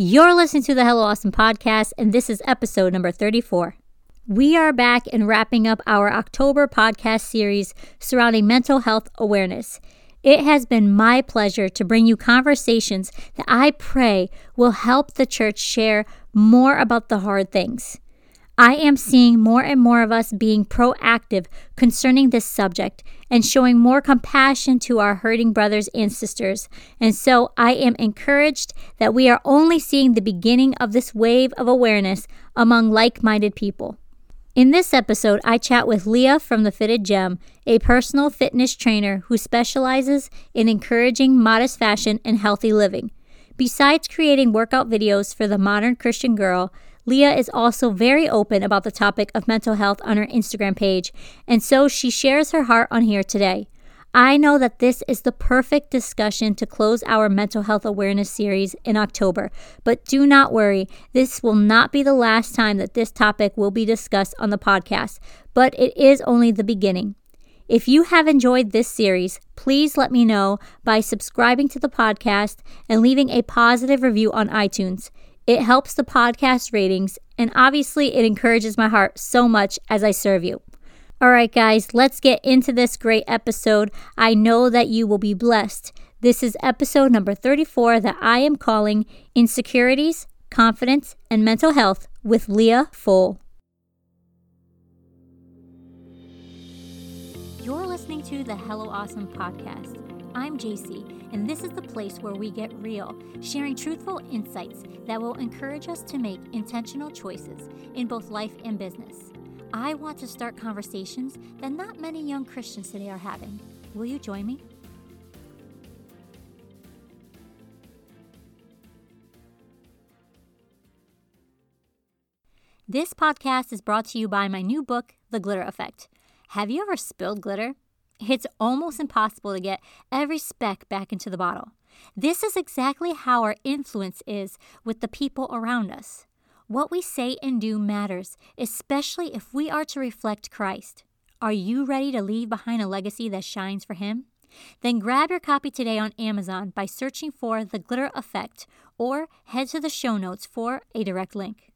You're listening to the Hello Awesome podcast, and this is episode number 34. We are back and wrapping up our October podcast series surrounding mental health awareness. It has been my pleasure to bring you conversations that I pray will help the church share more about the hard things. I am seeing more and more of us being proactive concerning this subject and showing more compassion to our hurting brothers and sisters. And so I am encouraged that we are only seeing the beginning of this wave of awareness among like minded people. In this episode, I chat with Leah from the Fitted Gem, a personal fitness trainer who specializes in encouraging modest fashion and healthy living. Besides creating workout videos for the modern Christian girl, Leah is also very open about the topic of mental health on her Instagram page, and so she shares her heart on here today. I know that this is the perfect discussion to close our mental health awareness series in October, but do not worry, this will not be the last time that this topic will be discussed on the podcast, but it is only the beginning. If you have enjoyed this series, please let me know by subscribing to the podcast and leaving a positive review on iTunes. It helps the podcast ratings, and obviously, it encourages my heart so much as I serve you. All right, guys, let's get into this great episode. I know that you will be blessed. This is episode number 34 that I am calling Insecurities, Confidence, and Mental Health with Leah Full. You're listening to the Hello Awesome podcast. I'm JC and this is the place where we get real, sharing truthful insights that will encourage us to make intentional choices in both life and business. I want to start conversations that not many young Christians today are having. Will you join me? This podcast is brought to you by my new book, The Glitter Effect. Have you ever spilled glitter? It's almost impossible to get every speck back into the bottle. This is exactly how our influence is with the people around us. What we say and do matters, especially if we are to reflect Christ. Are you ready to leave behind a legacy that shines for Him? Then grab your copy today on Amazon by searching for The Glitter Effect or head to the show notes for a direct link.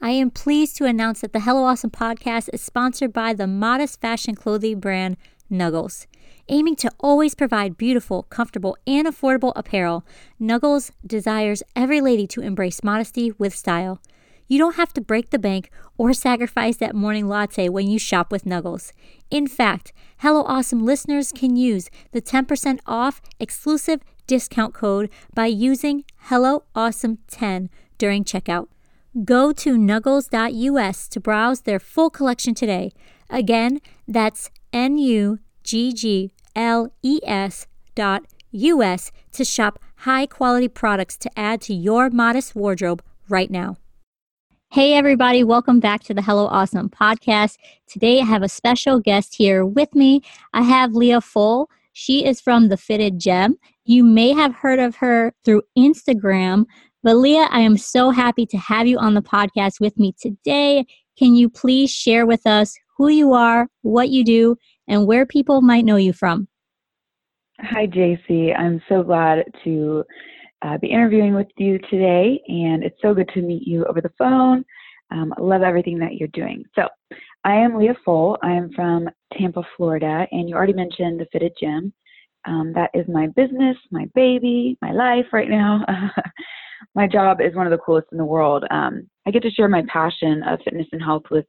I am pleased to announce that the Hello Awesome podcast is sponsored by the modest fashion clothing brand Nuggles. Aiming to always provide beautiful, comfortable, and affordable apparel, Nuggles desires every lady to embrace modesty with style. You don't have to break the bank or sacrifice that morning latte when you shop with Nuggles. In fact, Hello Awesome listeners can use the 10% off exclusive discount code by using Hello Awesome 10 during checkout. Go to nuggles.us to browse their full collection today. Again, that's N U G G L E S dot US to shop high quality products to add to your modest wardrobe right now. Hey, everybody, welcome back to the Hello Awesome podcast. Today I have a special guest here with me. I have Leah Full. She is from the Fitted Gem. You may have heard of her through Instagram, but Leah, I am so happy to have you on the podcast with me today. Can you please share with us who you are, what you do, and where people might know you from? Hi, JC. I'm so glad to uh, be interviewing with you today, and it's so good to meet you over the phone. Um, I love everything that you're doing. So, I am Leah Full. I am from Tampa, Florida, and you already mentioned the Fitted Gem. Um, that is my business, my baby, my life right now. my job is one of the coolest in the world. Um, I get to share my passion of fitness and health with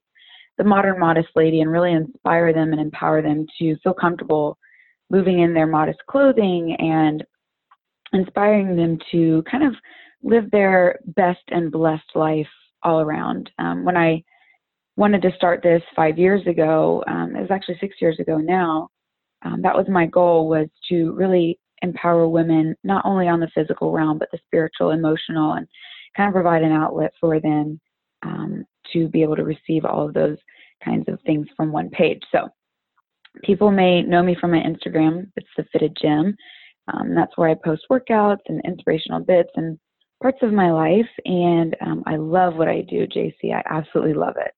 the modern modest lady and really inspire them and empower them to feel comfortable moving in their modest clothing and inspiring them to kind of live their best and blessed life all around. Um, when I wanted to start this five years ago, um, it was actually six years ago now. Um, that was my goal was to really empower women not only on the physical realm but the spiritual emotional and kind of provide an outlet for them um, to be able to receive all of those kinds of things from one page. So people may know me from my instagram. It's the fitted Gem. um, that's where i post workouts and inspirational bits and parts of my life and um, i love what i do jc i absolutely love it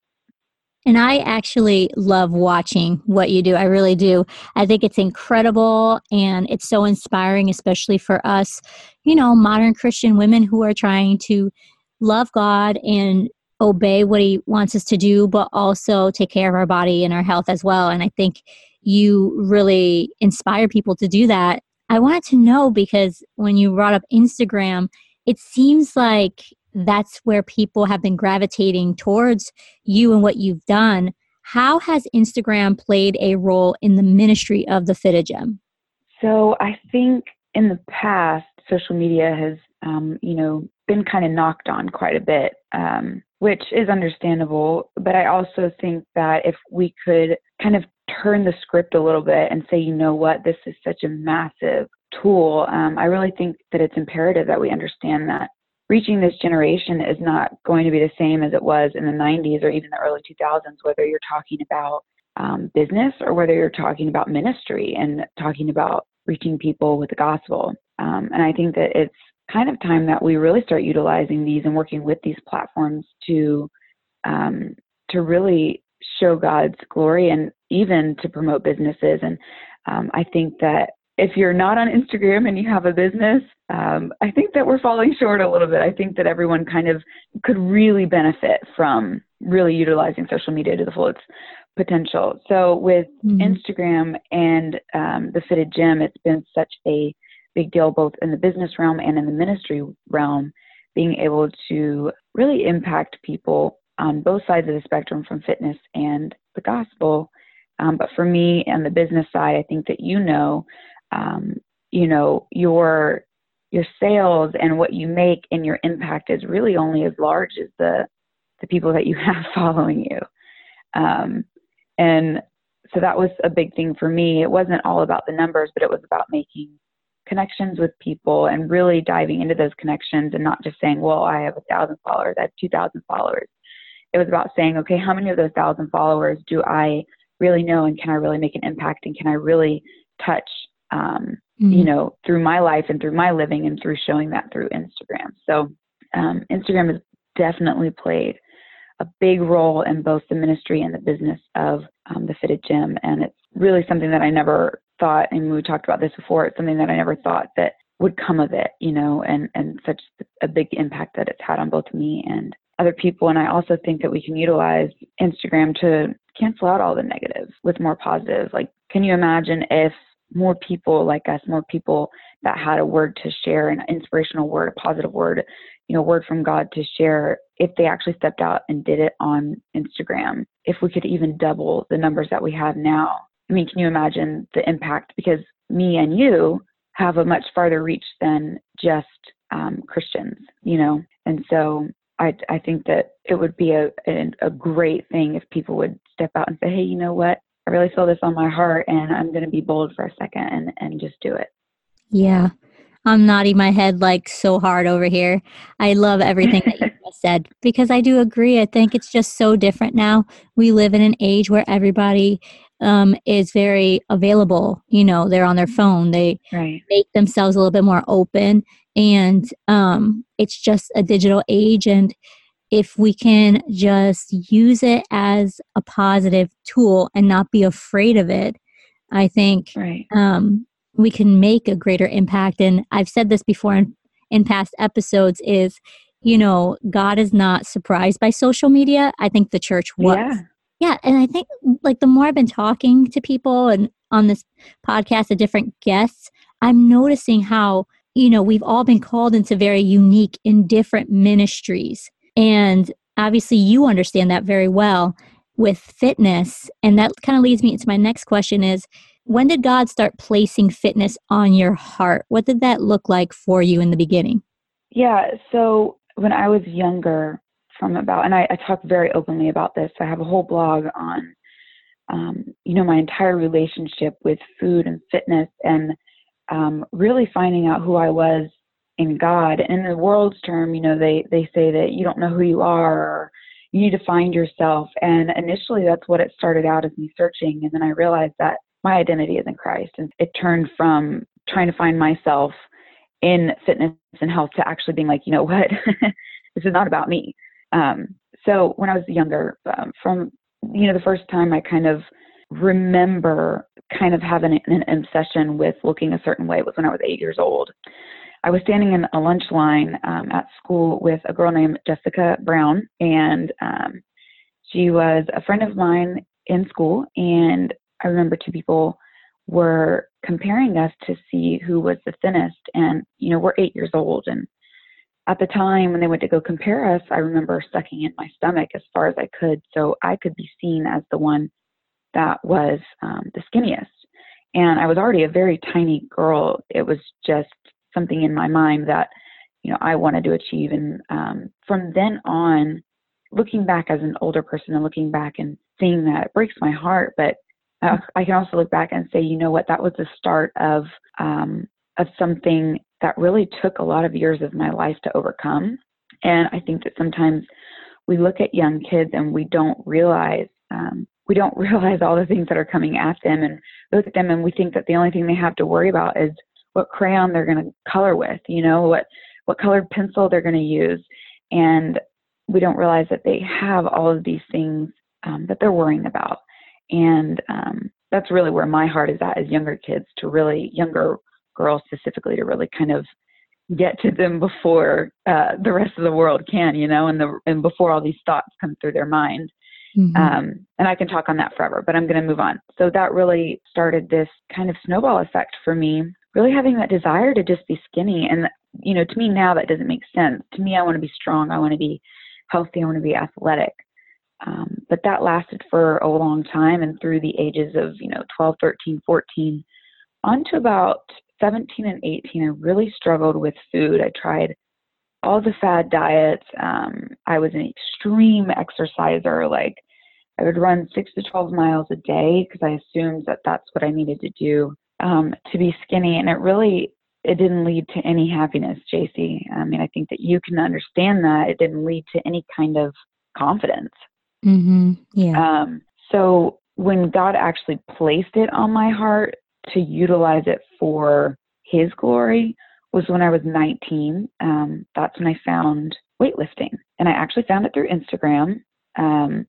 And I actually love watching what you do. I really do. I think it's incredible and it's so inspiring, especially for us, you know, modern Christian women who are trying to love God and obey what He wants us to do, but also take care of our body and our health as well. And I think you really inspire people to do that. I wanted to know because when you brought up Instagram, it seems like that's where people have been gravitating towards you and what you've done. How has Instagram played a role in the ministry of the Fitted Gem? So I think in the past, social media has, um, you know, been kind of knocked on quite a bit, um, which is understandable. But I also think that if we could kind of turn the script a little bit and say, you know what, this is such a massive tool, um, I really think that it's imperative that we understand that reaching this generation is not going to be the same as it was in the 90s or even the early 2000s, whether you're talking about um, business or whether you're talking about ministry and talking about reaching people with the gospel. Um, and I think that it's kind of time that we really start utilizing these and working with these platforms to um, to really show God's glory and even to promote businesses. And um, I think that if you're not on Instagram and you have a business, um, I think that we're falling short a little bit. I think that everyone kind of could really benefit from really utilizing social media to the full its potential. So with mm-hmm. Instagram and um, the Fitted Gem, it's been such a big deal both in the business realm and in the ministry realm, being able to really impact people on both sides of the spectrum from fitness and the gospel. Um, but for me and the business side, I think that you know um, you know your your sales and what you make and your impact is really only as large as the the people that you have following you. Um, and so that was a big thing for me. It wasn't all about the numbers but it was about making connections with people and really diving into those connections and not just saying well i have a thousand followers i have two thousand followers. It was about saying okay how many of those thousand followers do i really know and can i really make an impact and can i really touch um, mm-hmm. you know, through my life and through my living and through showing that through Instagram. So um, Instagram has definitely played a big role in both the ministry and the business of um, the Fitted gem. And it's really something that I never thought, and we talked about this before, it's something that I never thought that would come of it, you know, and, and such a big impact that it's had on both me and other people. And I also think that we can utilize Instagram to cancel out all the negatives with more positive. Like, can you imagine if more people like us, more people that had a word to share, an inspirational word, a positive word, you know, word from God to share, if they actually stepped out and did it on Instagram, if we could even double the numbers that we have now. I mean, can you imagine the impact? Because me and you have a much farther reach than just um, Christians, you know? And so I, I think that it would be a, a, a great thing if people would step out and say, hey, you know what? I really feel this on my heart and I'm going to be bold for a second and, and just do it. Yeah. I'm nodding my head like so hard over here. I love everything that you just said because I do agree. I think it's just so different now. We live in an age where everybody um, is very available. You know, they're on their phone. They right. make themselves a little bit more open, and um, it's just a digital age. And if we can just use it as a positive tool and not be afraid of it, I think right. um, we can make a greater impact. And I've said this before in, in past episodes is, you know, God is not surprised by social media. I think the church was. Yeah. Yeah. And I think like the more I've been talking to people and on this podcast, the different guests, I'm noticing how, you know, we've all been called into very unique and different ministries and obviously, you understand that very well with fitness. And that kind of leads me into my next question is when did God start placing fitness on your heart? What did that look like for you in the beginning? Yeah, so when I was younger, from about, and I, I talk very openly about this, I have a whole blog on, um, you know, my entire relationship with food and fitness and um, really finding out who I was in God. In the world's term, you know, they they say that you don't know who you are or you need to find yourself. And initially that's what it started out as me searching and then I realized that my identity is in Christ. And it turned from trying to find myself in fitness and health to actually being like, you know what, this is not about me. Um, so when I was younger, um, from you know, the first time I kind of remember kind of having an obsession with looking a certain way was when I was eight years old. I was standing in a lunch line um, at school with a girl named Jessica Brown, and um, she was a friend of mine in school. And I remember two people were comparing us to see who was the thinnest. And, you know, we're eight years old. And at the time when they went to go compare us, I remember sucking in my stomach as far as I could so I could be seen as the one that was um, the skinniest. And I was already a very tiny girl. It was just something in my mind that, you know, I wanted to achieve. And um, from then on, looking back as an older person and looking back and seeing that, it breaks my heart. But uh, I can also look back and say, you know what, that was the start of um, of something that really took a lot of years of my life to overcome. And I think that sometimes we look at young kids and we don't realize um, we don't realize all the things that are coming at them and look at them and we think that the only thing they have to worry about is what crayon they're going to color with you know what what colored pencil they're going to use and we don't realize that they have all of these things um, that they're worrying about and um, that's really where my heart is at as younger kids to really younger girls specifically to really kind of get to them before uh, the rest of the world can you know and the and before all these thoughts come through their mind Mm-hmm. Um, and I can talk on that forever, but I'm going to move on. So that really started this kind of snowball effect for me, really having that desire to just be skinny. And, you know, to me now that doesn't make sense. To me, I want to be strong. I want to be healthy. I want to be athletic. Um, but that lasted for a long time and through the ages of, you know, 12, 13, 14, on to about 17 and 18, I really struggled with food. I tried all the fad diets. Um, I was an extreme exerciser. Like I would run six to 12 miles a day because I assumed that that's what I needed to do um, to be skinny. And it really, it didn't lead to any happiness, JC. I mean, I think that you can understand that it didn't lead to any kind of confidence. Mm-hmm. Yeah. Um, so when God actually placed it on my heart to utilize it for His glory, was when I was 19. Um, that's when I found weightlifting. And I actually found it through Instagram. Um,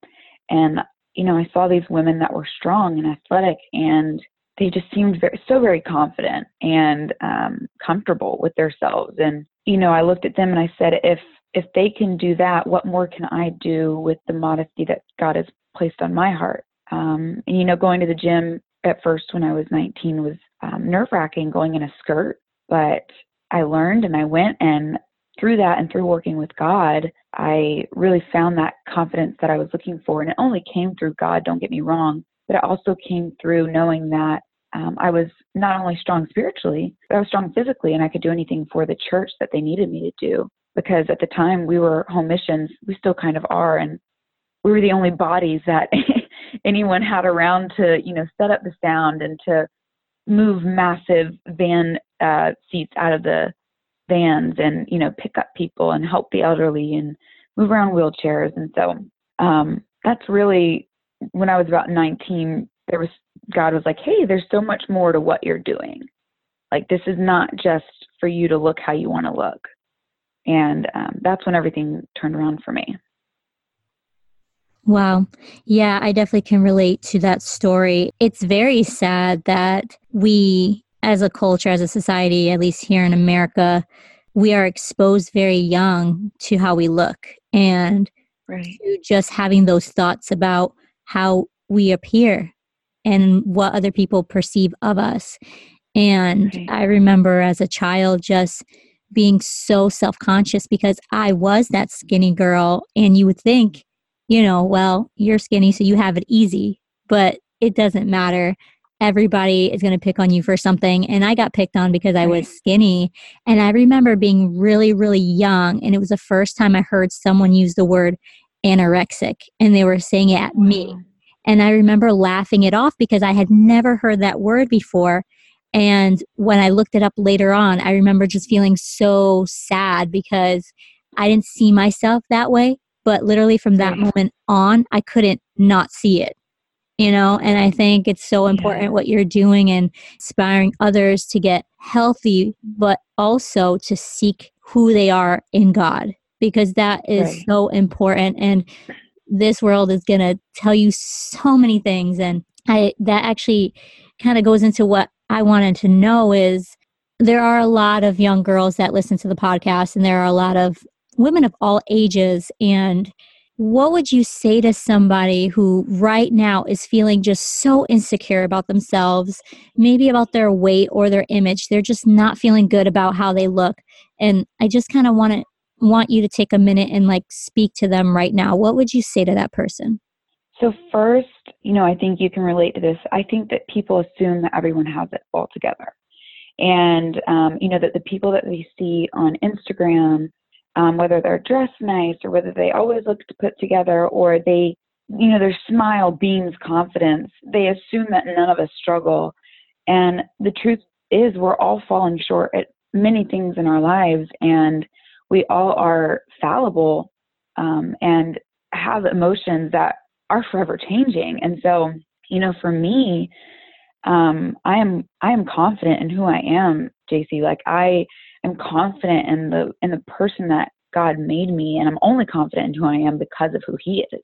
and, you know, I saw these women that were strong and athletic and they just seemed very, so very confident and um, comfortable with themselves. And, you know, I looked at them and I said, if, if they can do that, what more can I do with the modesty that God has placed on my heart? Um, and, you know, going to the gym at first when I was 19 was um, nerve wracking going in a skirt, but I learned and I went and through that and through working with God, I really found that confidence that I was looking for. And it only came through God, don't get me wrong, but it also came through knowing that um, I was not only strong spiritually, but I was strong physically and I could do anything for the church that they needed me to do. Because at the time we were home missions, we still kind of are, and we were the only bodies that anyone had around to, you know, set up the sound and to move massive van uh, seats out of the vans and you know pick up people and help the elderly and move around wheelchairs and so um, that's really when I was about 19 there was God was like hey there's so much more to what you're doing like this is not just for you to look how you want to look and um, that's when everything turned around for me Wow. Yeah, I definitely can relate to that story. It's very sad that we as a culture, as a society, at least here in America, we are exposed very young to how we look and right. to just having those thoughts about how we appear and what other people perceive of us. And right. I remember as a child just being so self conscious because I was that skinny girl. And you would think, you know, well, you're skinny, so you have it easy, but it doesn't matter everybody is going to pick on you for something. And I got picked on because I was skinny. And I remember being really, really young. And it was the first time I heard someone use the word anorexic and they were saying it at me. And I remember laughing it off because I had never heard that word before. And when I looked it up later on, I remember just feeling so sad because I didn't see myself that way. But literally from that mm. moment on, I couldn't not see it you know and i think it's so important yeah. what you're doing and inspiring others to get healthy but also to seek who they are in god because that is right. so important and this world is going to tell you so many things and I that actually kind of goes into what I wanted to know is there are a lot of young girls that listen to the podcast and there are a lot of women of all ages and what would you say to somebody who right now is feeling just so insecure about themselves, maybe about their weight or their image? They're just not feeling good about how they look. And I just kind of want to want you to take a minute and like speak to them right now. What would you say to that person? So first, you know, I think you can relate to this. I think that people assume that everyone has it all together. And um, you know that the people that they see on Instagram um, whether they're dressed nice or whether they always look put together or they, you know, their smile beams confidence. They assume that none of us struggle. And the truth is, we're all falling short at many things in our lives, and we all are fallible um, and have emotions that are forever changing. And so, you know, for me, um, I am I am confident in who I am, JC. Like I am confident in the in the person that God made me, and I'm only confident in who I am because of who He is.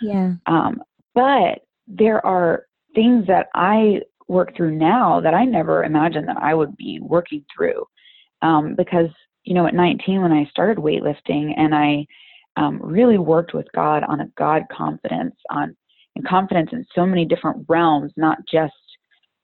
Yeah. Um, but there are things that I work through now that I never imagined that I would be working through. Um, because you know, at 19 when I started weightlifting, and I um, really worked with God on a God confidence on and confidence in so many different realms, not just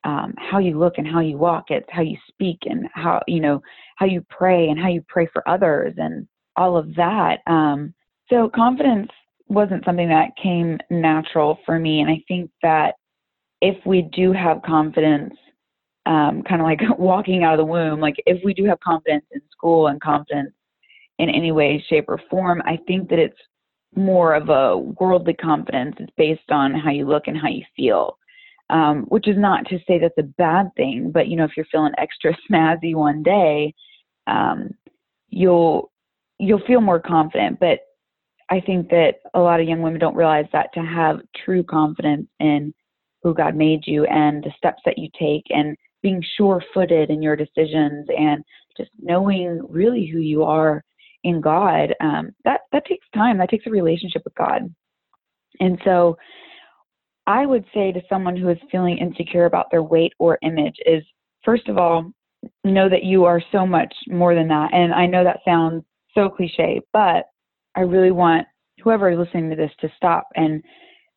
um, how you look and how you walk. It's how you speak and how you know how you pray and how you pray for others and all of that. Um, so confidence wasn't something that came natural for me, and I think that if we do have confidence, um, kind of like walking out of the womb, like if we do have confidence in school and confidence in any way, shape, or form, I think that it's more of a worldly confidence. It's based on how you look and how you feel um, which is not to say that's a bad thing, but you know, if you're feeling extra snazzy one day, um, you'll you'll feel more confident. But I think that a lot of young women don't realize that to have true confidence in who God made you and the steps that you take and being sure-footed in your decisions and just knowing really who you are in God, um, that that takes time. That takes a relationship with God. And so I would say to someone who is feeling insecure about their weight or image is first of all, know that you are so much more than that. And I know that sounds so cliche, but I really want whoever is listening to this to stop and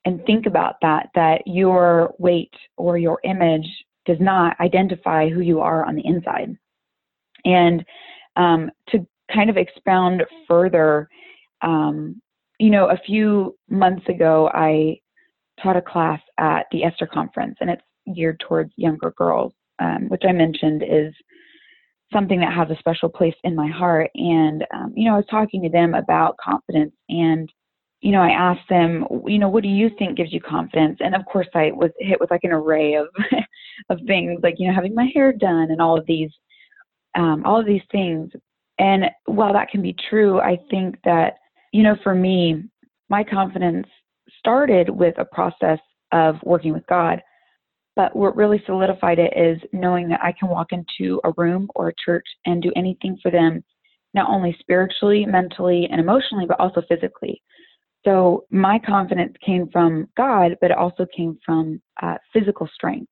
and think about that that your weight or your image does not identify who you are on the inside. And um, to kind of expound further, um, you know, a few months ago, I taught a class at the Esther conference, and it's geared towards younger girls, um, which I mentioned is something that has a special place in my heart. And um, you know, I was talking to them about confidence, and you know, I asked them, you know, what do you think gives you confidence? And of course, I was hit with like an array of of things, like you know, having my hair done and all of these, um, all of these things. And while that can be true, I think that you know, for me, my confidence started with a process of working with God. But what really solidified it is knowing that I can walk into a room or a church and do anything for them, not only spiritually, mentally, and emotionally, but also physically. So my confidence came from God, but it also came from uh, physical strength.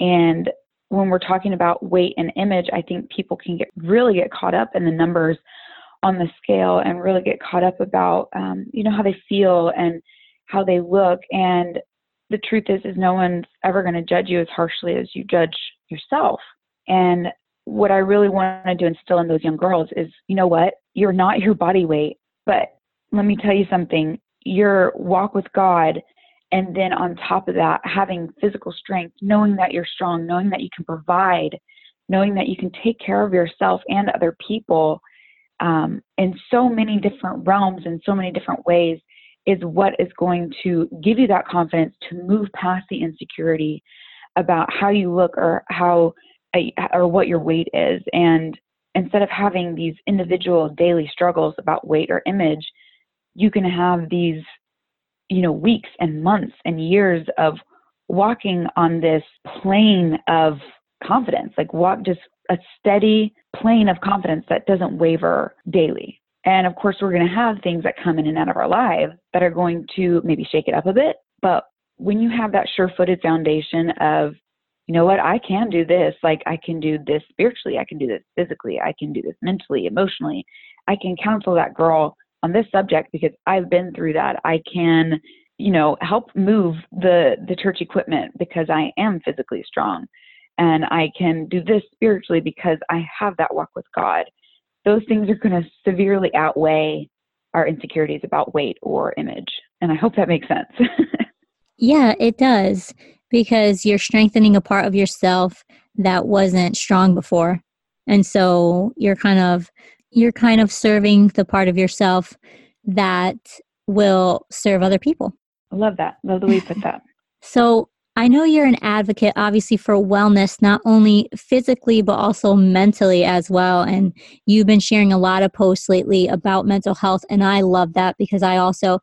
And when we're talking about weight and image, I think people can get really get caught up in the numbers on the scale and really get caught up about um, you know how they feel and how they look. And the truth is is no one's ever going to judge you as harshly as you judge yourself. And what i really want to do instill in those young girls is you know what? You're not your body weight but let me tell you something your walk with god and then on top of that having physical strength knowing that you're strong knowing that you can provide knowing that you can take care of yourself and other people um, in so many different realms in so many different ways is what is going to give you that confidence to move past the insecurity about how you look or how or what your weight is. And instead of having these individual daily struggles about weight or image you can have these you know weeks and months and years of walking on this plane of confidence like walk just a steady plane of confidence that doesn't waver daily. And of course, we're going to have things that come in and out of our lives that are going to maybe shake it up a bit. But when you have that sure footed foundation of, you know what, I can do this, like I can do this spiritually, I can do this physically, I can do this mentally, emotionally, I can counsel that girl on this subject because I've been through that. I can, you know, help move the the church equipment because I am physically strong. And I can do this spiritually because I have that walk with God. Those things are going to severely outweigh our insecurities about weight or image. And I hope that makes sense. yeah, it does because you're strengthening a part of yourself that wasn't strong before. And so you're kind of you're kind of serving the part of yourself that will serve other people. I love that. Love the way you put that. so I know you're an advocate, obviously, for wellness, not only physically, but also mentally as well. And you've been sharing a lot of posts lately about mental health. And I love that because I also,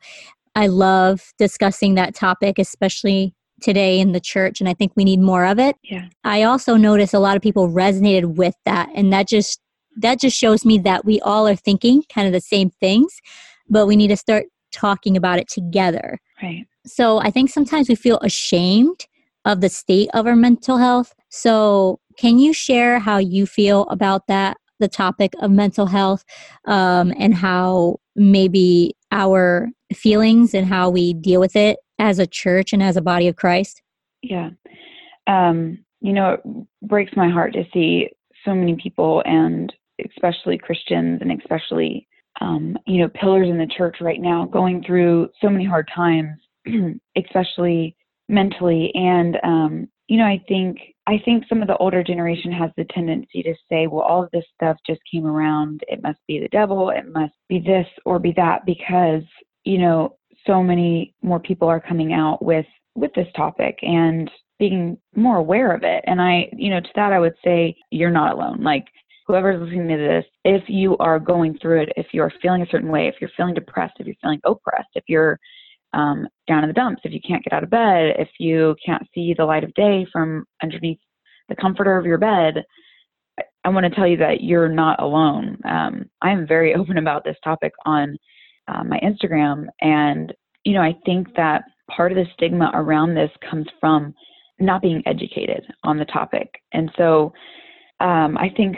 I love discussing that topic, especially today in the church. And I think we need more of it. Yeah. I also noticed a lot of people resonated with that. And that just, that just shows me that we all are thinking kind of the same things, but we need to start talking about it together. Right. So I think sometimes we feel ashamed of the state of our mental health. So, can you share how you feel about that, the topic of mental health, um, and how maybe our feelings and how we deal with it as a church and as a body of Christ? Yeah. Um, you know, it breaks my heart to see so many people, and especially Christians, and especially um, you know, pillars in the church right now going through so many hard times, especially mentally. And, um, you know, I think, I think some of the older generation has the tendency to say, well, all of this stuff just came around. It must be the devil. It must be this or be that because, you know, so many more people are coming out with, with this topic and being more aware of it. And I, you know, to that I would say you're not alone. Like whoever's listening to this, if you are going through it, if you're feeling a certain way, if you're feeling depressed, if you're feeling oppressed, if you're um, down in the dumps, if you can't get out of bed, if you can't see the light of day from underneath the comforter of your bed, I, want to tell you that you're not alone. Um, I am very open about this topic on uh, my Instagram, and you know, I think that part of the stigma around this comes from not being educated on the topic, and so um, I think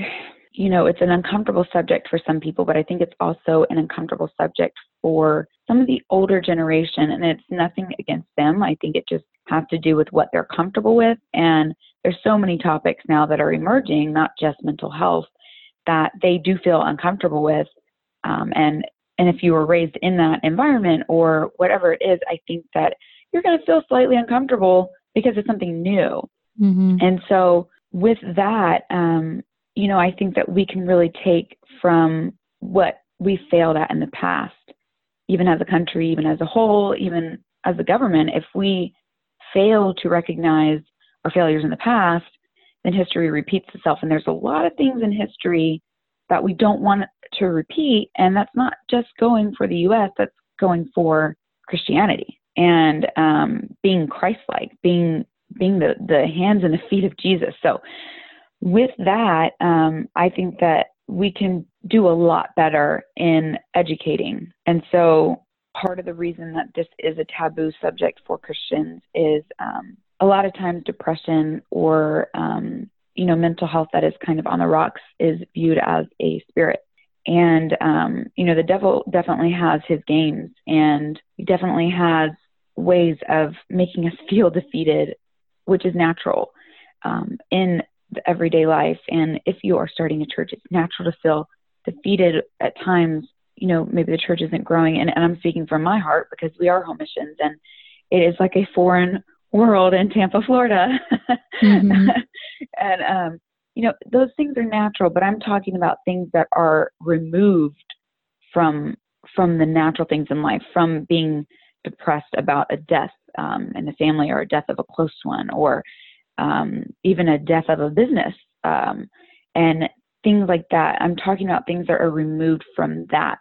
you know, it's an uncomfortable subject for some people, but I think it's also an uncomfortable subject for some of the older generation. And it's nothing against them. I think it just has to do with what they're comfortable with. And there's so many topics now that are emerging, not just mental health, that they do feel uncomfortable with. Um, and and if you were raised in that environment or whatever it is, I think that you're going to feel slightly uncomfortable because it's something new. Mm-hmm. And so with that, um, you know, I think that we can really take from what we failed at in the past, even as a country, even as a whole, even as a government. If we fail to recognize our failures in the past, then history repeats itself. And there's a lot of things in history that we don't want to repeat. And that's not just going for the US, that's going for Christianity and um, being Christ like, being being the, the hands and the feet of Jesus. So with that, um, I think that we can do a lot better in educating. And so, part of the reason that this is a taboo subject for Christians is um, a lot of times depression or um, you know mental health that is kind of on the rocks is viewed as a spirit. And um, you know the devil definitely has his games, and he definitely has ways of making us feel defeated, which is natural. Um, in the everyday life. And if you are starting a church, it's natural to feel defeated at times. You know, maybe the church isn't growing. And, and I'm speaking from my heart because we are home missions and it is like a foreign world in Tampa, Florida. Mm-hmm. and, um, you know, those things are natural, but I'm talking about things that are removed from from the natural things in life, from being depressed about a death um, in the family or a death of a close one, or um, even a death of a business um, and things like that. I'm talking about things that are removed from that.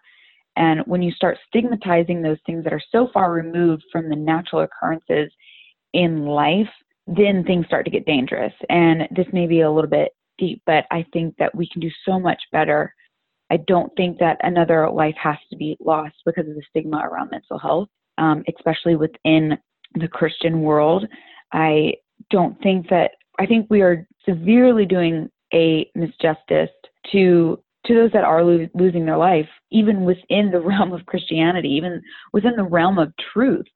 And when you start stigmatizing those things that are so far removed from the natural occurrences in life, then things start to get dangerous. And this may be a little bit deep, but I think that we can do so much better I don't think that another life has to be lost because of the stigma around mental health, um, especially within the Christian world. I don't think that, I think we are severely doing a misjustice to to those that are lo- losing their life, even within the realm of Christianity, even within the realm of truth.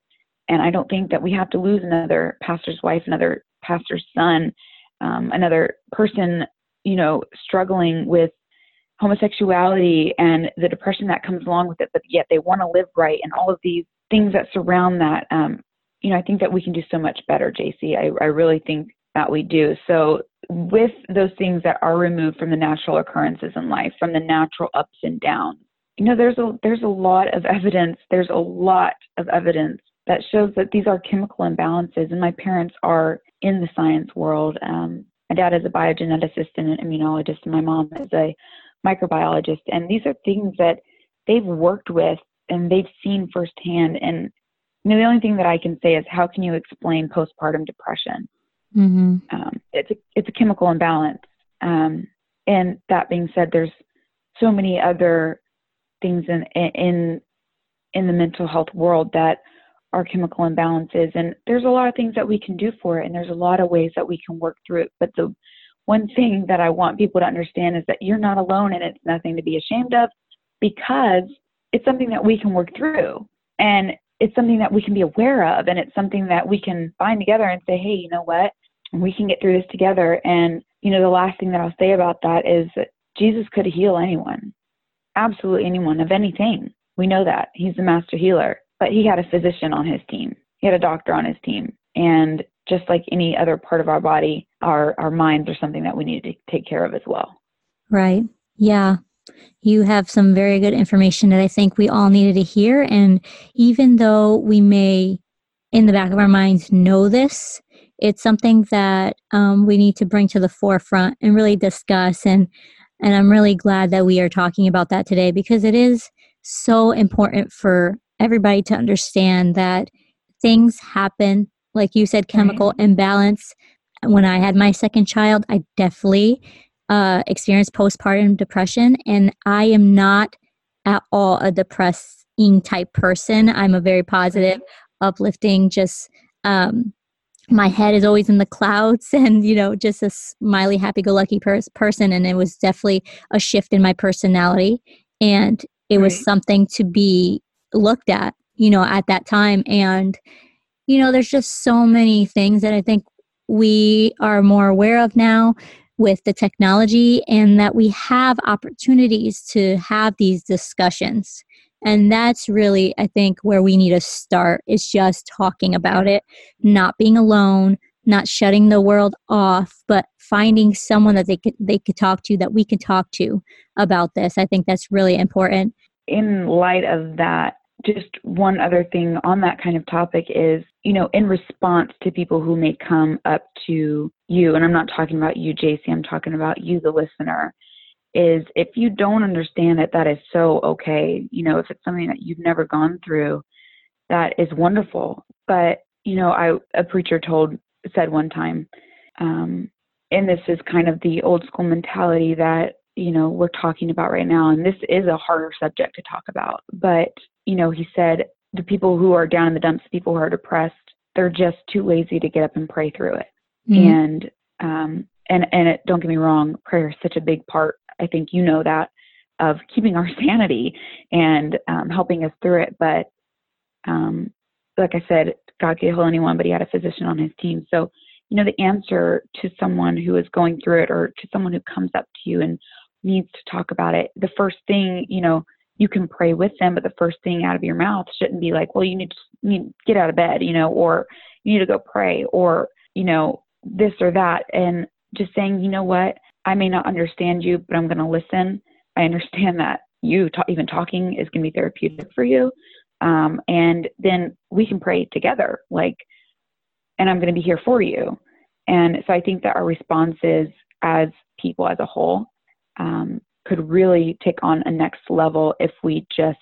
And I don't think that we have to lose another pastor's wife, another pastor's son, um, another person, you know, struggling with homosexuality and the depression that comes along with it, but yet they want to live right and all of these things that surround that. Um, you know, I think that we can do so much better, JC. I, I really think that we do. So, with those things that are removed from the natural occurrences in life, from the natural ups and downs, you know, there's a there's a lot of evidence. There's a lot of evidence that shows that these are chemical imbalances. And my parents are in the science world. Um, my dad is a biogeneticist and an immunologist, and my mom is a microbiologist. And these are things that they've worked with and they've seen firsthand. And you know, the only thing that I can say is, how can you explain postpartum depression? Mm-hmm. Um, it's a it's a chemical imbalance. Um, and that being said, there's so many other things in in in the mental health world that are chemical imbalances, and there's a lot of things that we can do for it, and there's a lot of ways that we can work through it. But the one thing that I want people to understand is that you're not alone, and it's nothing to be ashamed of, because it's something that we can work through, and it's something that we can be aware of, and it's something that we can find together and say, hey, you know what? we can get through this together. And, you know, the last thing that I'll say about that is that Jesus could heal anyone, absolutely anyone of anything. We know that. He's the master healer, but he had a physician on his team, he had a doctor on his team. And just like any other part of our body, our, our minds are something that we need to take care of as well. Right. Yeah. You have some very good information that I think we all needed to hear. And even though we may, in the back of our minds, know this, it's something that um, we need to bring to the forefront and really discuss and and i'm really glad that we are talking about that today because it is so important for everybody to understand that things happen like you said chemical right. imbalance when i had my second child i definitely uh, experienced postpartum depression and i am not at all a depressing type person i'm a very positive uplifting just um, my head is always in the clouds and you know just a smiley happy-go-lucky pers- person and it was definitely a shift in my personality and it right. was something to be looked at you know at that time and you know there's just so many things that i think we are more aware of now with the technology and that we have opportunities to have these discussions and that's really, I think, where we need to start is just talking about it, not being alone, not shutting the world off, but finding someone that they could they could talk to that we could talk to about this. I think that's really important. In light of that, just one other thing on that kind of topic is, you know, in response to people who may come up to you, and I'm not talking about you, JC, I'm talking about you, the listener, is if you don't understand it, that is so okay. You know, if it's something that you've never gone through, that is wonderful. But, you know, I a preacher told said one time, um, and this is kind of the old school mentality that, you know, we're talking about right now, and this is a harder subject to talk about. But, you know, he said the people who are down in the dumps, people who are depressed, they're just too lazy to get up and pray through it. Mm-hmm. And um and and it, don't get me wrong, prayer is such a big part I think you know that of keeping our sanity and um, helping us through it. But um, like I said, God could heal anyone, but He had a physician on His team. So you know the answer to someone who is going through it, or to someone who comes up to you and needs to talk about it. The first thing you know you can pray with them, but the first thing out of your mouth shouldn't be like, well, you need to, you need get out of bed, you know, or you need to go pray, or you know this or that, and just saying, you know what, I may not understand you, but I'm going to listen. I understand that you ta- even talking is going to be therapeutic for you. Um, and then we can pray together, like, and I'm going to be here for you. And so I think that our responses as people as a whole um, could really take on a next level if we just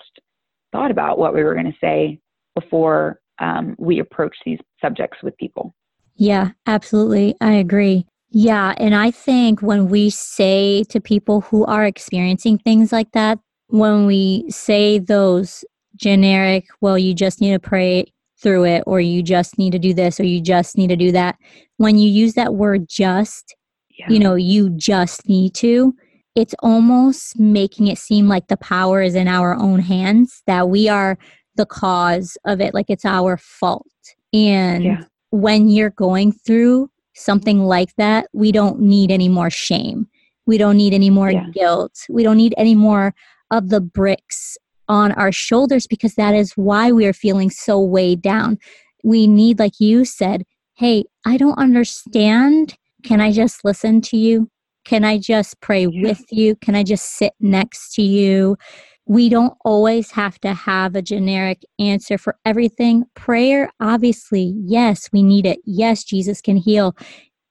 thought about what we were going to say before um, we approach these subjects with people. Yeah, absolutely. I agree Yeah. And I think when we say to people who are experiencing things like that, when we say those generic, well, you just need to pray through it, or you just need to do this, or you just need to do that, when you use that word just, yeah. you know, you just need to, it's almost making it seem like the power is in our own hands, that we are the cause of it, like it's our fault. And yeah. when you're going through something like that, we don't need any more shame. We don't need any more yeah. guilt. We don't need any more of the bricks on our shoulders because that is why we are feeling so weighed down. We need, like you said, hey, I don't understand. Can I just listen to you? Can I just pray with you? Can I just sit next to you? We don't always have to have a generic answer for everything. Prayer, obviously, yes, we need it. Yes, Jesus can heal.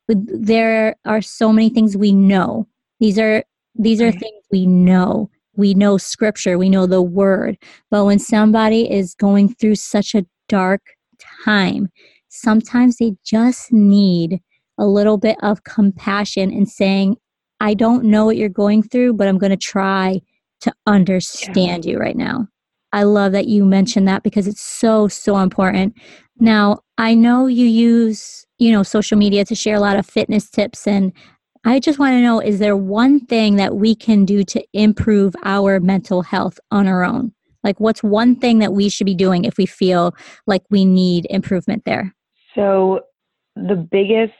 But there are so many things we know. These are these are things we know. We know scripture, we know the word. But when somebody is going through such a dark time, sometimes they just need a little bit of compassion and saying, I don't know what you're going through, but I'm going to try to understand yeah. you right now. I love that you mentioned that because it's so, so important. Now, I know you use, you know, social media to share a lot of fitness tips and I just want to know is there one thing that we can do to improve our mental health on our own? Like what's one thing that we should be doing if we feel like we need improvement there? So the biggest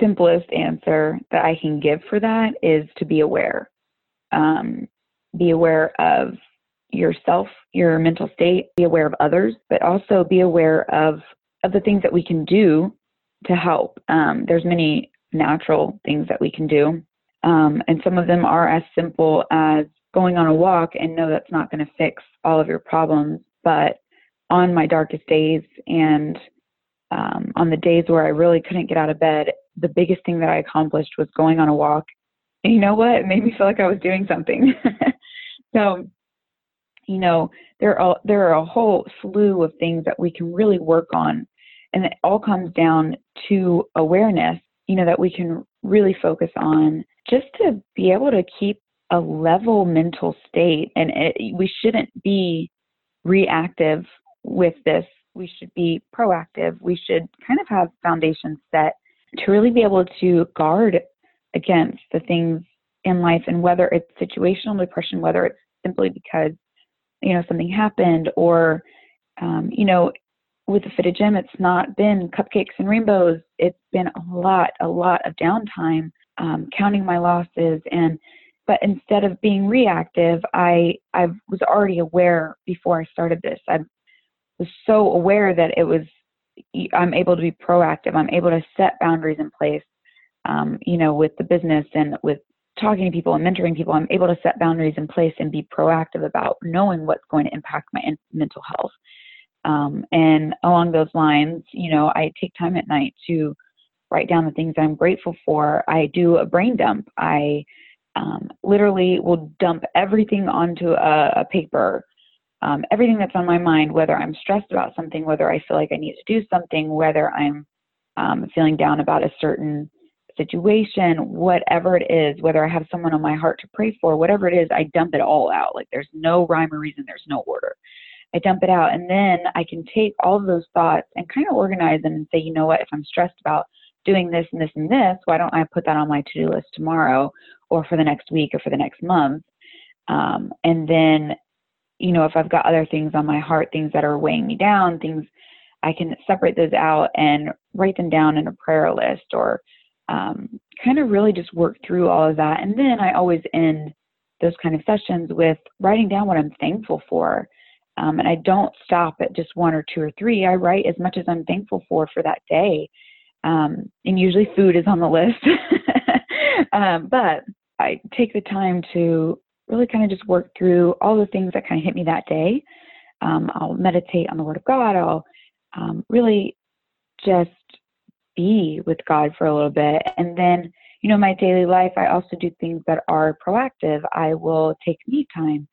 simplest answer that I can give for that is to be aware. Um, be aware of yourself, your mental state, be aware of others, but also be aware of of the things that we can do to help. Um, there's many natural things that we can do, um, and some of them are as simple as going on a walk. And no, that's not going to fix all of your problems, but on my darkest days and um, on the days where I really couldn't get out of bed, the biggest thing that I accomplished was going on a walk. And you know what? It made me feel like I was doing something. so, you know, there are there are a whole slew of things that we can really work on, and it all comes down to awareness. You know, that we can really focus on just to be able to keep a level mental state, and it, we shouldn't be reactive with this we should be proactive. We should kind of have foundations set to really be able to guard against the things in life and whether it's situational depression, whether it's simply because, you know, something happened or, um, you know, with the fitted Gem, it's not been cupcakes and rainbows. It's been a lot, a lot of downtime, um, counting my losses and but instead of being reactive, I I was already aware before I started this. I was so aware that it was I'm able to be proactive. I'm able to set boundaries in place. Um, you know, with the business and with talking to people and mentoring people, I'm able to set boundaries in place and be proactive about knowing what's going to impact my in- mental health. Um, and along those lines, you know, I take time at night to write down the things I'm grateful for. I do a brain dump. I um, literally will dump everything onto a, a paper um, everything that's on my mind, whether I'm stressed about something, whether I feel like I need to do something, whether I'm um, feeling down about a certain situation, whatever it is, whether I have someone on my heart to pray for, whatever it is, I dump it all out. Like there's no rhyme or reason, there's no order. I dump it out, and then I can take all of those thoughts and kind of organize them and say, you know what, if I'm stressed about doing this and this and this, why don't I put that on my to do list tomorrow or for the next week or for the next month? Um, and then you know, if I've got other things on my heart, things that are weighing me down, things I can separate those out and write them down in a prayer list or um, kind of really just work through all of that. And then I always end those kind of sessions with writing down what I'm thankful for. Um, and I don't stop at just one or two or three. I write as much as I'm thankful for for that day. Um, and usually food is on the list. um, but I take the time to really kind of just work through all the things that kind of hit me that day. Um, I'll meditate on the Word of God. I'll um, really just be with God for a little bit. And then, you know, my daily life, I also do things that are proactive. I will take me time.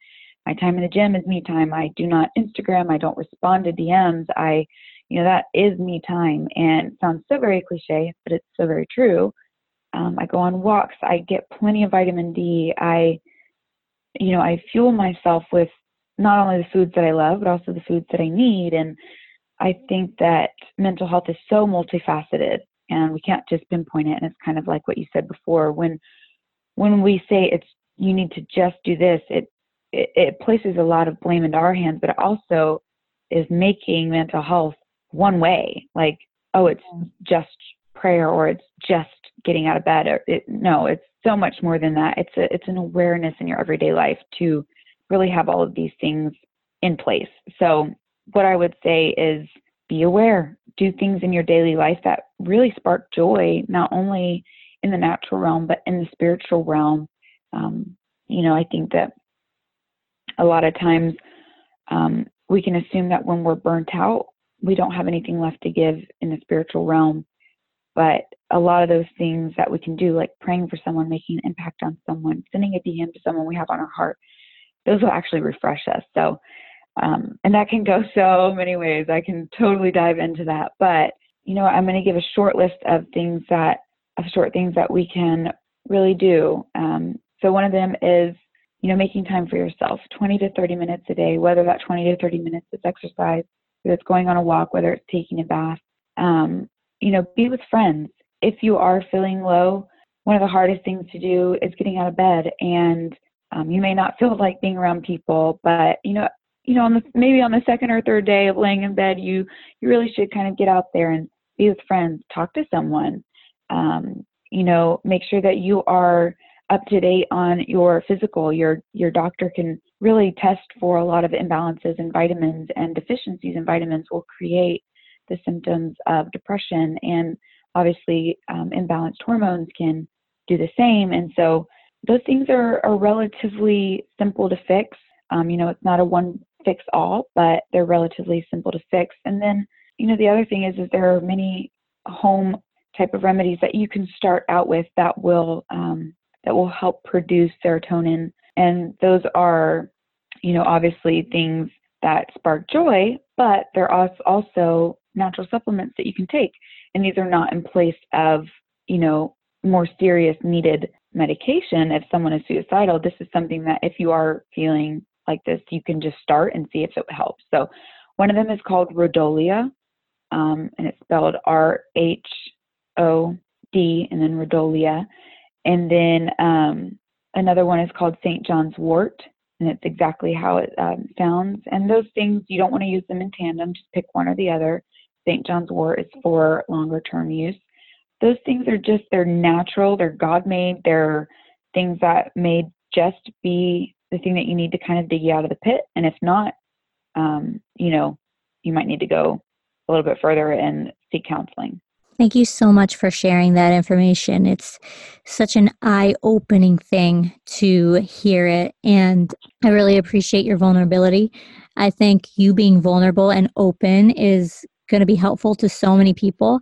My time in the gym is me time. I do not Instagram. I don't respond to DMs. I, you know, that is me time. And sounds so very cliche, but it's so very true. Um, I go on walks. I get plenty of vitamin D. I, you know, I fuel myself with not only the foods that I love, but also the foods that I need. And I think that mental health is so multifaceted and we can't just pinpoint it. And it's kind of like what you said before. When when we say it's you need to just do this, it it, it places a lot of blame into our hands, but it also is making mental health one way. Like, oh, it's mm. just prayer or it's just getting out of bed. It, no, it's so much more than that. It's a it's an awareness in your everyday life to really have all of these things in place. So what I would say is be aware, do things in your daily life that really spark joy, not only in the natural realm, but in the spiritual realm. Um, you know, I think that a lot of times um, we can assume that when we're burnt out, we don't have anything left to give in the spiritual realm. But a lot of those things that we can do, like praying for someone, making an impact on someone, sending a DM to someone we have on our heart, those will actually refresh us. So um, and that can go so many ways. I can totally dive into that. But, you know, I'm going to give a short list of things that, of short things that we can really do. Um, so one of them is, you know, making time for yourself, 20 to 30 minutes a day, whether that 20 to 30 minutes is exercise, whether it's going on a walk, whether it's taking a bath. Um, you know, be with friends. If you are feeling low, one of the hardest things to do is getting out of bed and um, you may not feel like being around people, but you know, you know, on the maybe on the second or third day of laying in bed, you you really should kind of get out there and be with friends, talk to someone. Um, you know, make sure that you are up to date on your physical. Your your doctor can really test for a lot of imbalances in vitamins and deficiencies in vitamins will create the symptoms of depression and obviously um, imbalanced hormones can do the same. And so those things are, are relatively simple to fix. Um, you know it's not a one fix all, but they're relatively simple to fix. And then, you know, the other thing is, is there are many home type of remedies that you can start out with that will um, that will help produce serotonin, and those are, you know, obviously things that spark joy, but they're also natural supplements that you can take, and these are not in place of, you know, more serious needed medication if someone is suicidal. This is something that if you are feeling like this, you can just start and see if it helps. So one of them is called Rhodiola, um, and it's spelled R H O D and then Rhodiola. And then um, another one is called St. John's wort, and it's exactly how it um, sounds. And those things, you don't want to use them in tandem, just pick one or the other. St. John's wort is for longer term use. Those things are just, they're natural, they're God made, they're things that may just be the thing that you need to kind of dig you out of the pit. And if not, um, you know, you might need to go a little bit further and seek counseling. Thank you so much for sharing that information. It's such an eye opening thing to hear it. And I really appreciate your vulnerability. I think you being vulnerable and open is going to be helpful to so many people.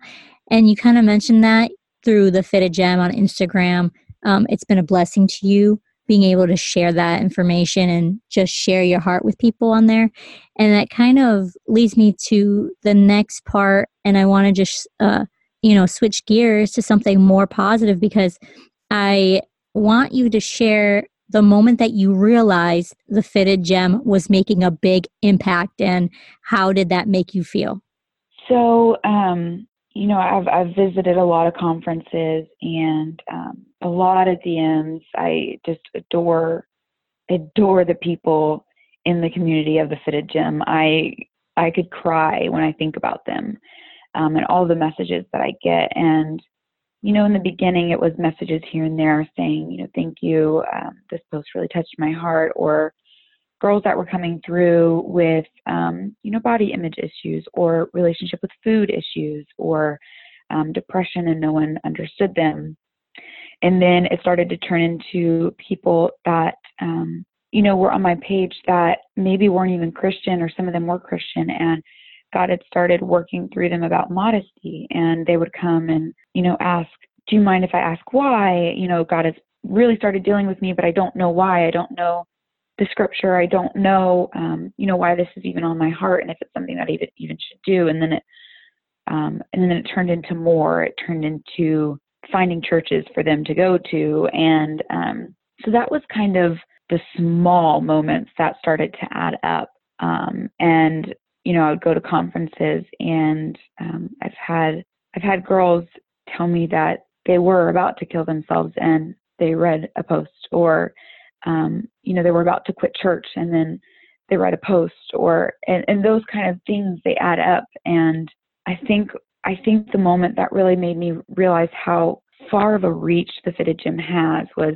And you kind of mentioned that through the Fitted Gem on Instagram. Um, it's been a blessing to you being able to share that information and just share your heart with people on there. And that kind of leads me to the next part. And I want to just, uh, you know, switch gears to something more positive because I want you to share the moment that you realized the fitted gem was making a big impact and how did that make you feel? So, um, you know, I've I've visited a lot of conferences and um, a lot of DMs. I just adore adore the people in the community of the Fitted Gem. I I could cry when I think about them um, and all the messages that I get. And you know, in the beginning, it was messages here and there saying, you know, thank you. Um, this post really touched my heart, or girls that were coming through with, um, you know, body image issues or relationship with food issues or um, depression and no one understood them. And then it started to turn into people that, um, you know, were on my page that maybe weren't even Christian or some of them were Christian and God had started working through them about modesty and they would come and, you know, ask, do you mind if I ask why? You know, God has really started dealing with me, but I don't know why. I don't know the scripture. I don't know, um, you know, why this is even on my heart and if it's something that I even, even should do. And then it, um, and then it turned into more. It turned into finding churches for them to go to. And um, so that was kind of the small moments that started to add up. Um, and you know, I would go to conferences, and um, I've had I've had girls tell me that they were about to kill themselves, and they read a post, or um, you know, they were about to quit church, and then they write a post, or and, and those kind of things they add up. And I think I think the moment that really made me realize how far of a reach the fitted Gem has was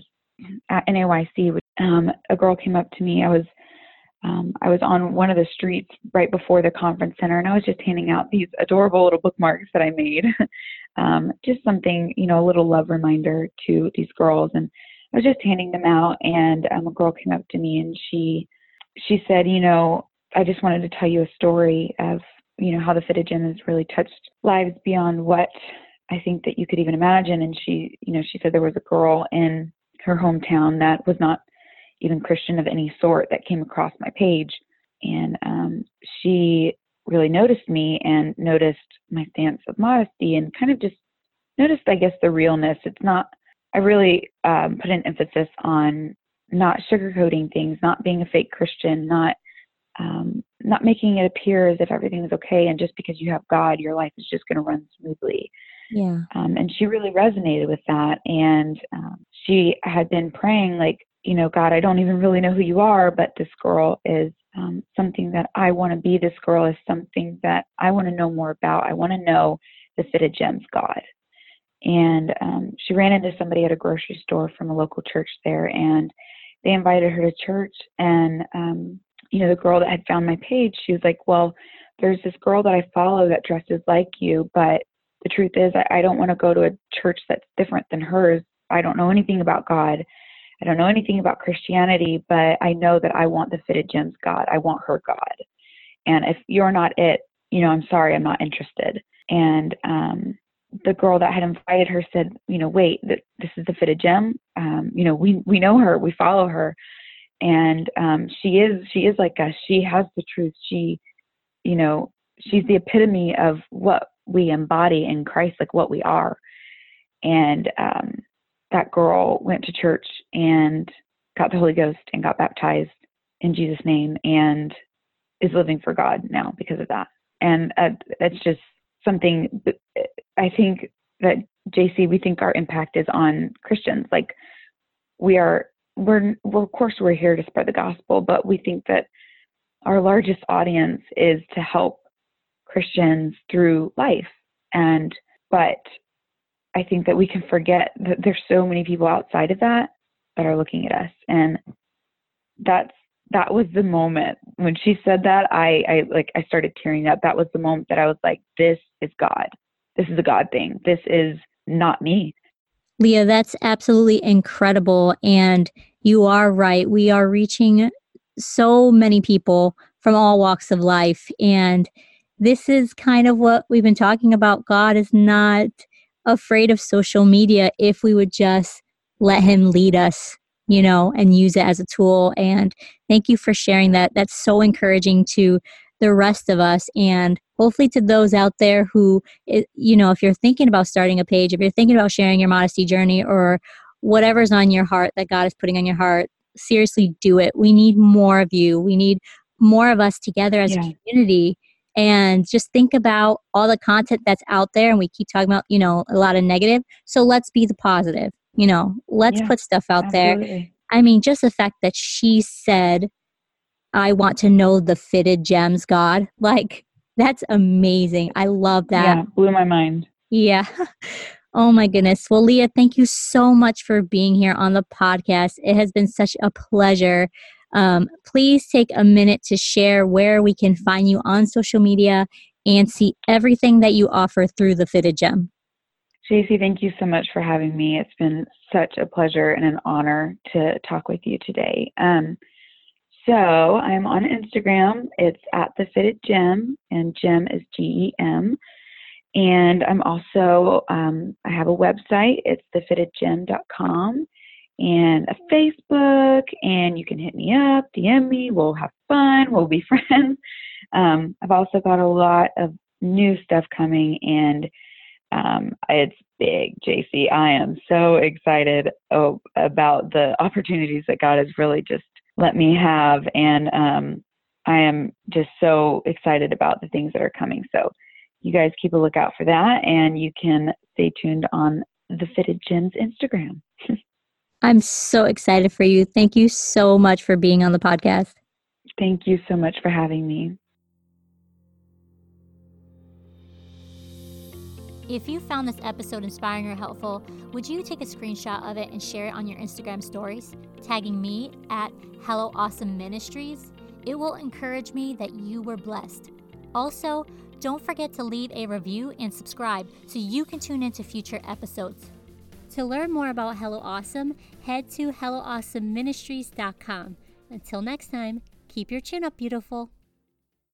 at NAYC. Um, a girl came up to me. I was um, I was on one of the streets right before the conference center, and I was just handing out these adorable little bookmarks that I made. um, just something, you know, a little love reminder to these girls. And I was just handing them out, and um, a girl came up to me and she she said, you know, I just wanted to tell you a story of you know how the Gem has really touched lives beyond what I think that you could even imagine. And she, you know, she said there was a girl in her hometown that was not even Christian of any sort that came across my page. And um, she really noticed me and noticed my stance of modesty and kind of just noticed, I guess, the realness. It's not, I really um, put an emphasis on not sugarcoating things, not being a fake Christian, not um, not making it appear as if everything is okay and just because you have God, your life is just going to run smoothly. Yeah. Um, and she really resonated with that. And um, she had been praying, like, you know, God, I don't even really know who you are, but this girl is um, something that I want to be. This girl is something that I want to know more about. I want to know the Fitted Gems God. And um, she ran into somebody at a grocery store from a local church there, and they invited her to church. And, um, you know, the girl that had found my page, she was like, Well, there's this girl that I follow that dresses like you, but the truth is, I, I don't want to go to a church that's different than hers. I don't know anything about God. I don't know anything about Christianity, but I know that I want the fitted gems God. I want her God. And if you're not it, you know, I'm sorry, I'm not interested. And um, the girl that had invited her said, you know, wait, th- this is the fitted gem. Um, you know, we we know her, we follow her, and um, she is she is like us. She has the truth. She, you know, she's the epitome of what we embody in Christ, like what we are. And um, that girl went to church and got the Holy Ghost and got baptized in Jesus' name and is living for God now because of that. And uh, that's just something I think that JC, we think our impact is on Christians. Like we are, we're, we're, of course, we're here to spread the gospel, but we think that our largest audience is to help Christians through life. And, but I think that we can forget that there's so many people outside of that that are looking at us. And that's, that was the moment when she said that I, I like I started tearing up. That was the moment that I was like, this is God. This is a God thing. This is not me. Leah, that's absolutely incredible. And you are right. We are reaching so many people from all walks of life. And this is kind of what we've been talking about. God is not afraid of social media if we would just let Him lead us, you know, and use it as a tool. And thank you for sharing that. That's so encouraging to the rest of us and hopefully to those out there who you know if you're thinking about starting a page if you're thinking about sharing your modesty journey or whatever's on your heart that god is putting on your heart seriously do it. We need more of you. We need more of us together as yeah. a community. And just think about all the content that's out there and we keep talking about you know a lot of negative. So let's be the positive you know let's yeah, put stuff out absolutely. there i mean just the fact that she said i want to know the fitted gems god like that's amazing i love that yeah blew my mind yeah Oh my goodness. Well, Leah, thank you so much for being here on the podcast. It has been such a pleasure um, please take a minute to share where we can find you on social media and see everything that you offer through the Fitted Gem. JC, thank you so much for having me. It's been such a pleasure and an honor to talk with you today. Um, so I'm on Instagram. It's at the Fitted Gem, and Gem is G E M. And I'm also um, I have a website. It's thefittedgem.com, and a Facebook, and you can hit me up, DM me. We'll have fun. We'll be friends. Um, I've also got a lot of new stuff coming, and um, it's big, JC. I am so excited about the opportunities that God has really just let me have. And um, I am just so excited about the things that are coming. So you guys keep a lookout for that and you can stay tuned on the Fitted Gems Instagram. I'm so excited for you. Thank you so much for being on the podcast. Thank you so much for having me. If you found this episode inspiring or helpful, would you take a screenshot of it and share it on your Instagram stories, tagging me at Hello Awesome Ministries? It will encourage me that you were blessed. Also, don't forget to leave a review and subscribe so you can tune into future episodes. To learn more about Hello Awesome, head to HelloAwesomeMinistries.com. Until next time, keep your chin up, beautiful.